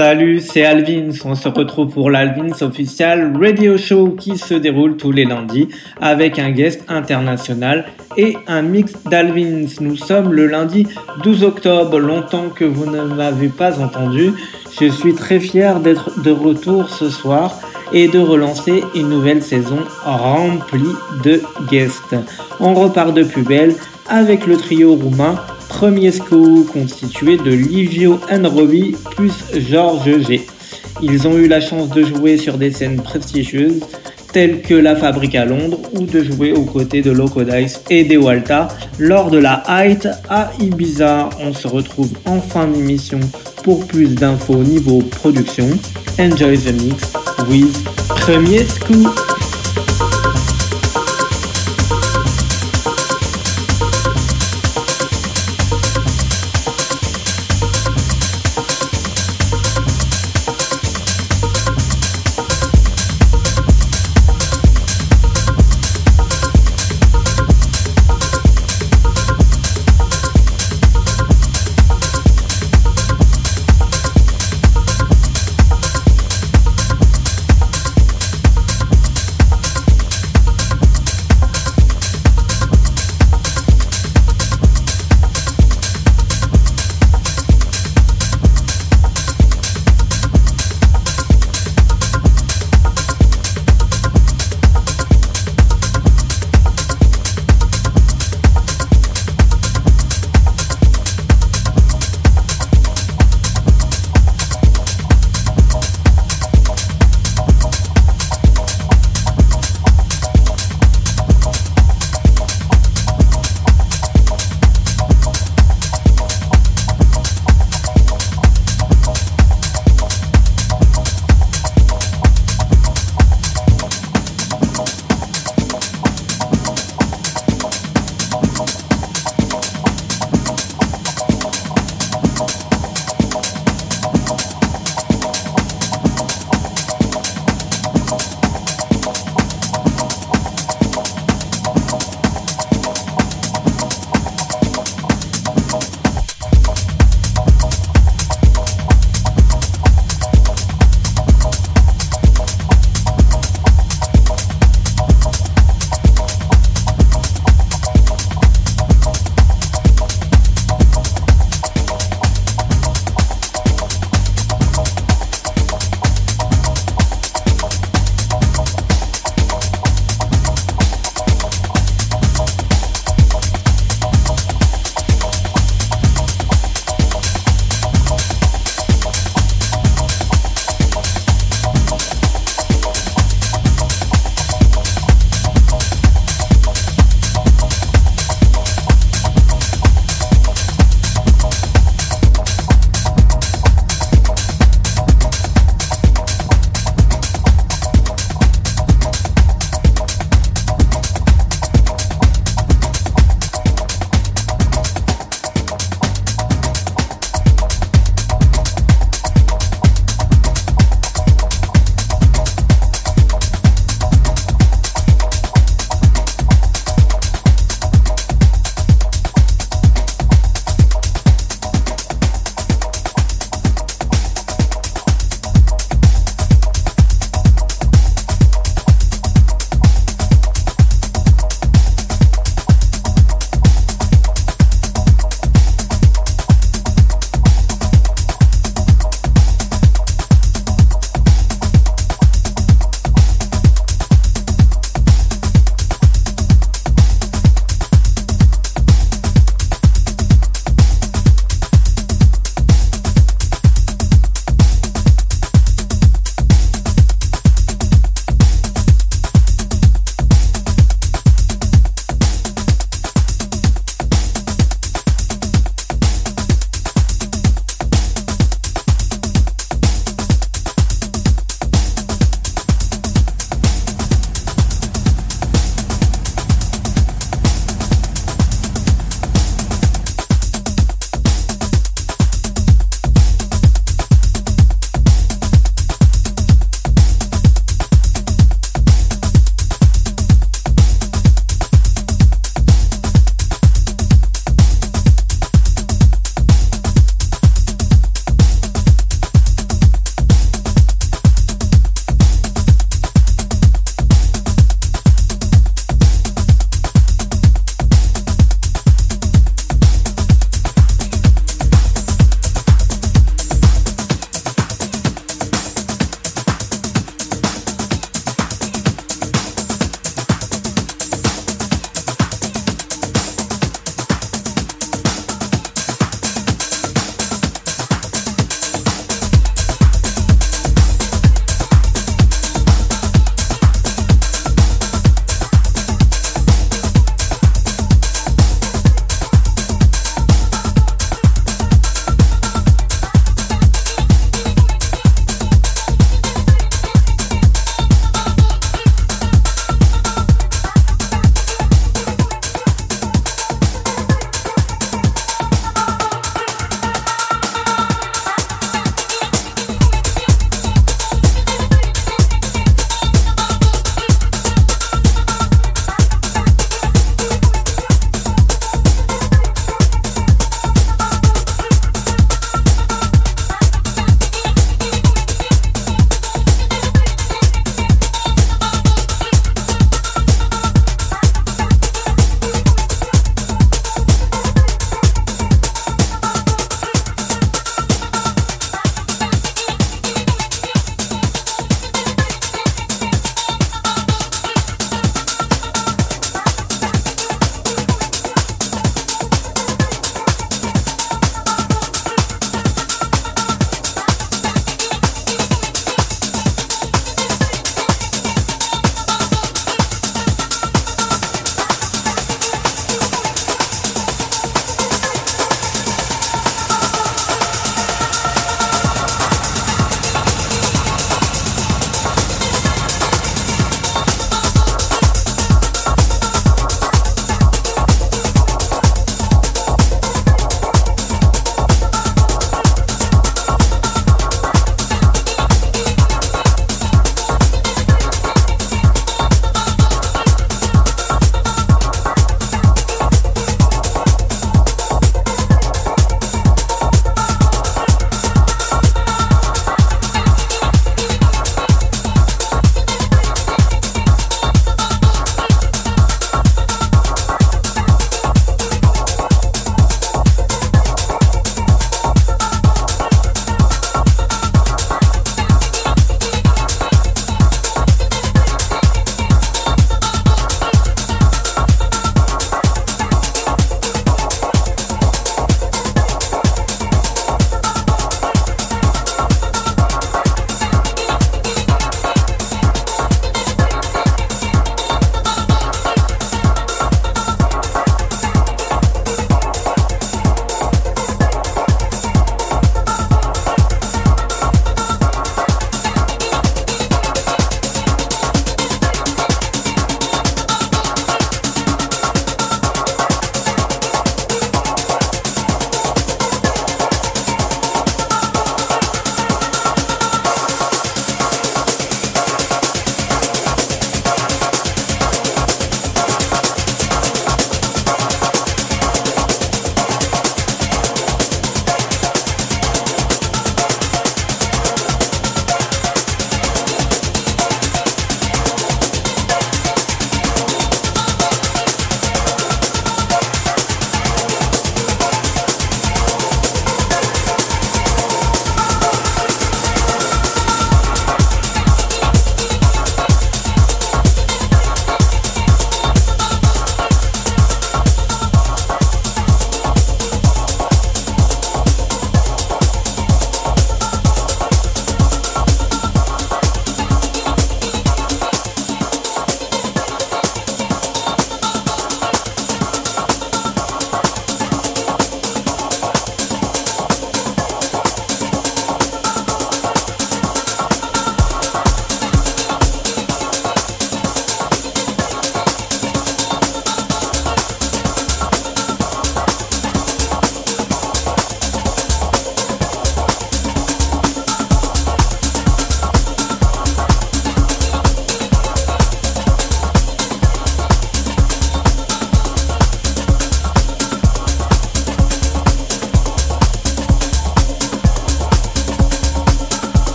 Salut, c'est Alvins. On se retrouve pour l'Alvins Official Radio Show qui se déroule tous les lundis avec un guest international et un mix d'Alvins. Nous sommes le lundi 12 octobre, longtemps que vous ne m'avez pas entendu. Je suis très fier d'être de retour ce soir et de relancer une nouvelle saison remplie de guests. On repart de plus belle avec le trio roumain Premier Sco constitué de Livio Robbie plus Georges G. Ils ont eu la chance de jouer sur des scènes prestigieuses telles que la Fabrique à Londres ou de jouer aux côtés de Loco Dice et de Walta lors de la Height à Ibiza. On se retrouve en fin d'émission pour plus d'infos niveau production. Enjoy the mix with Premier Scoop.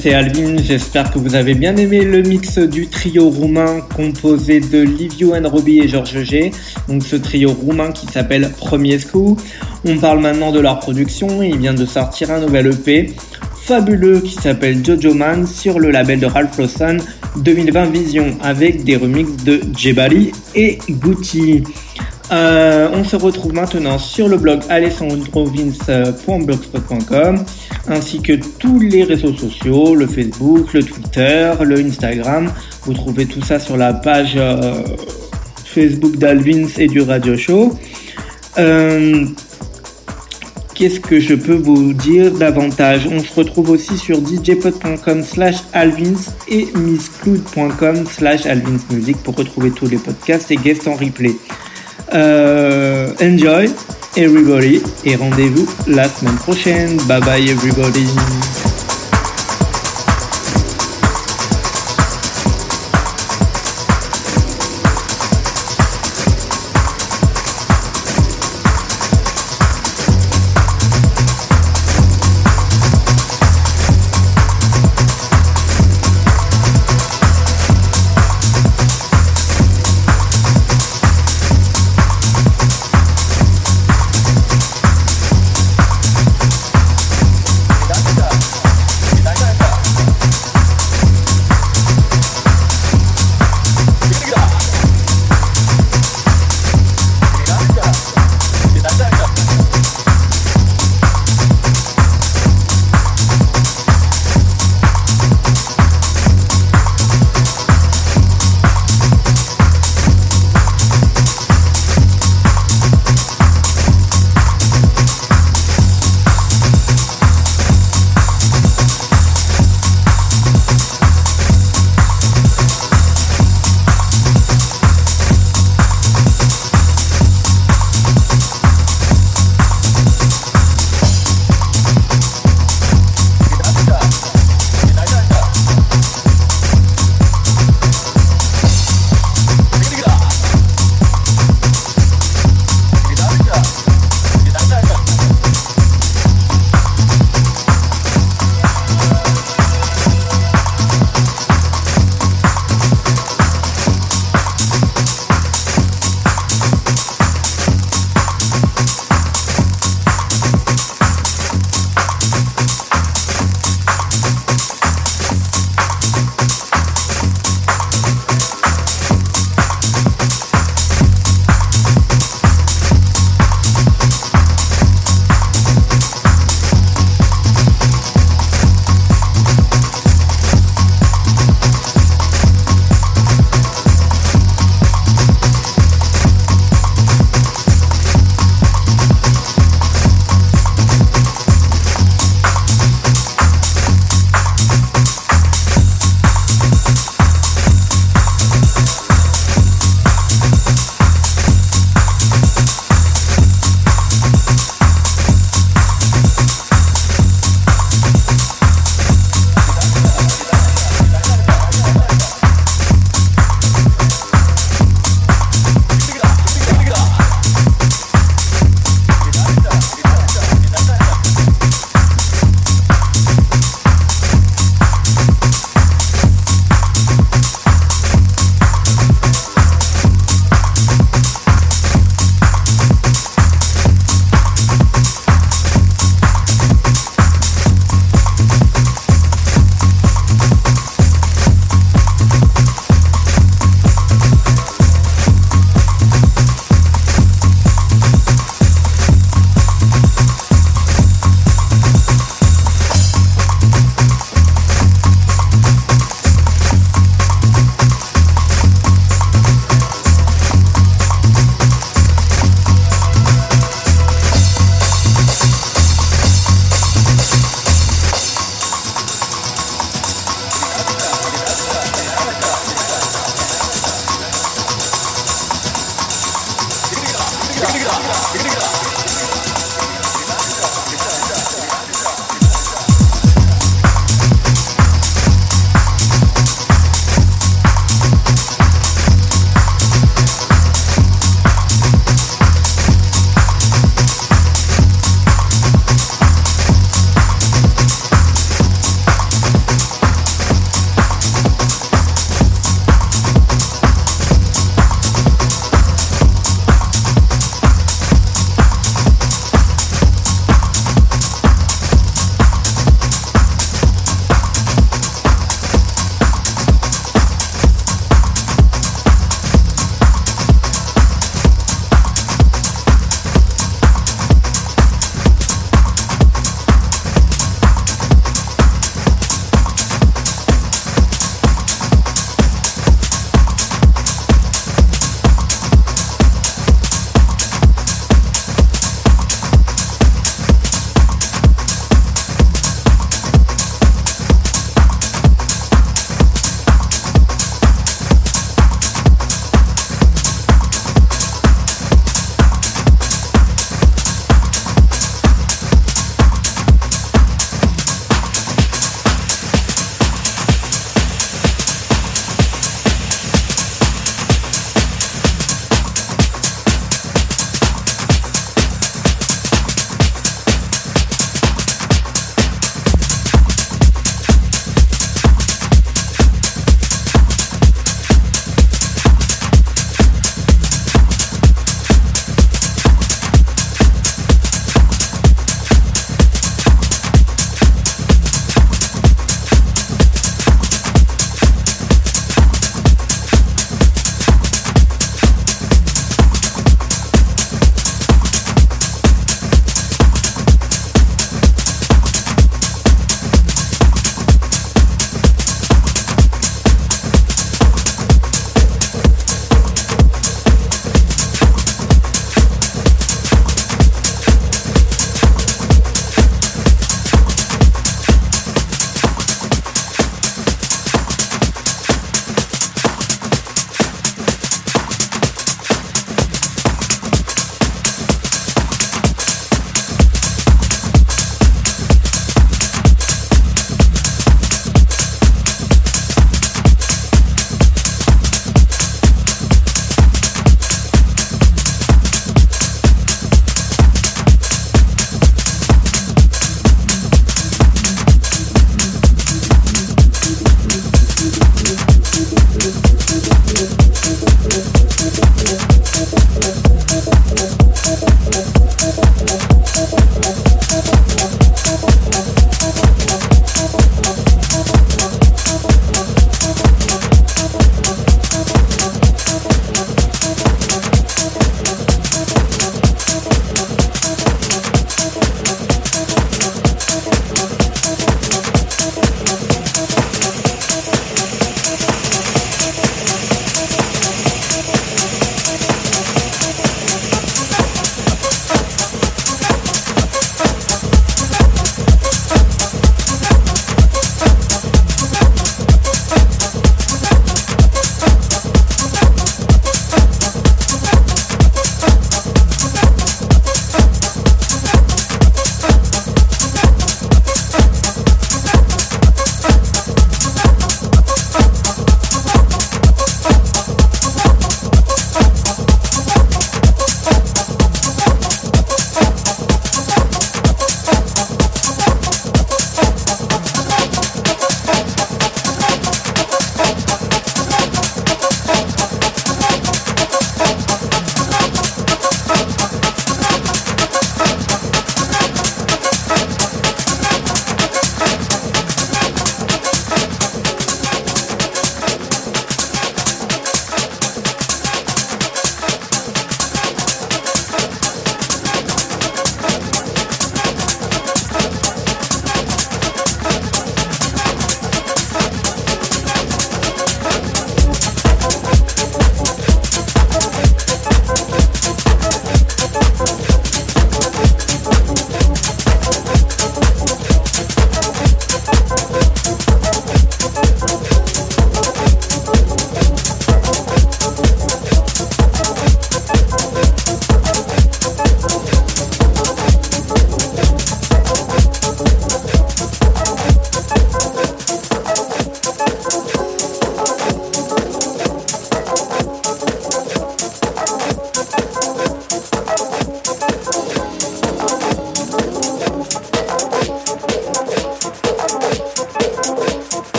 C'est Alvin. J'espère que vous avez bien aimé le mix du trio roumain composé de Liviu Robbie et Georges G. Donc ce trio roumain qui s'appelle Premier Scoop. On parle maintenant de leur production. Il vient de sortir un nouvel EP fabuleux qui s'appelle Jojo Man sur le label de Ralph Lawson 2020 Vision avec des remixes de Jebali et Gucci. Euh, on se retrouve maintenant sur le blog alessandrovins.blogspot.com ainsi que tous les réseaux sociaux, le Facebook, le Twitter, le Instagram. Vous trouvez tout ça sur la page euh, Facebook d'Alvins et du Radio Show. Euh, qu'est-ce que je peux vous dire davantage? On se retrouve aussi sur djpod.com slash alvins et misscloud.com slash alvinsmusic pour retrouver tous les podcasts et guests en replay. Euh, enjoy everybody et rendez-vous la semaine prochaine. Bye bye everybody.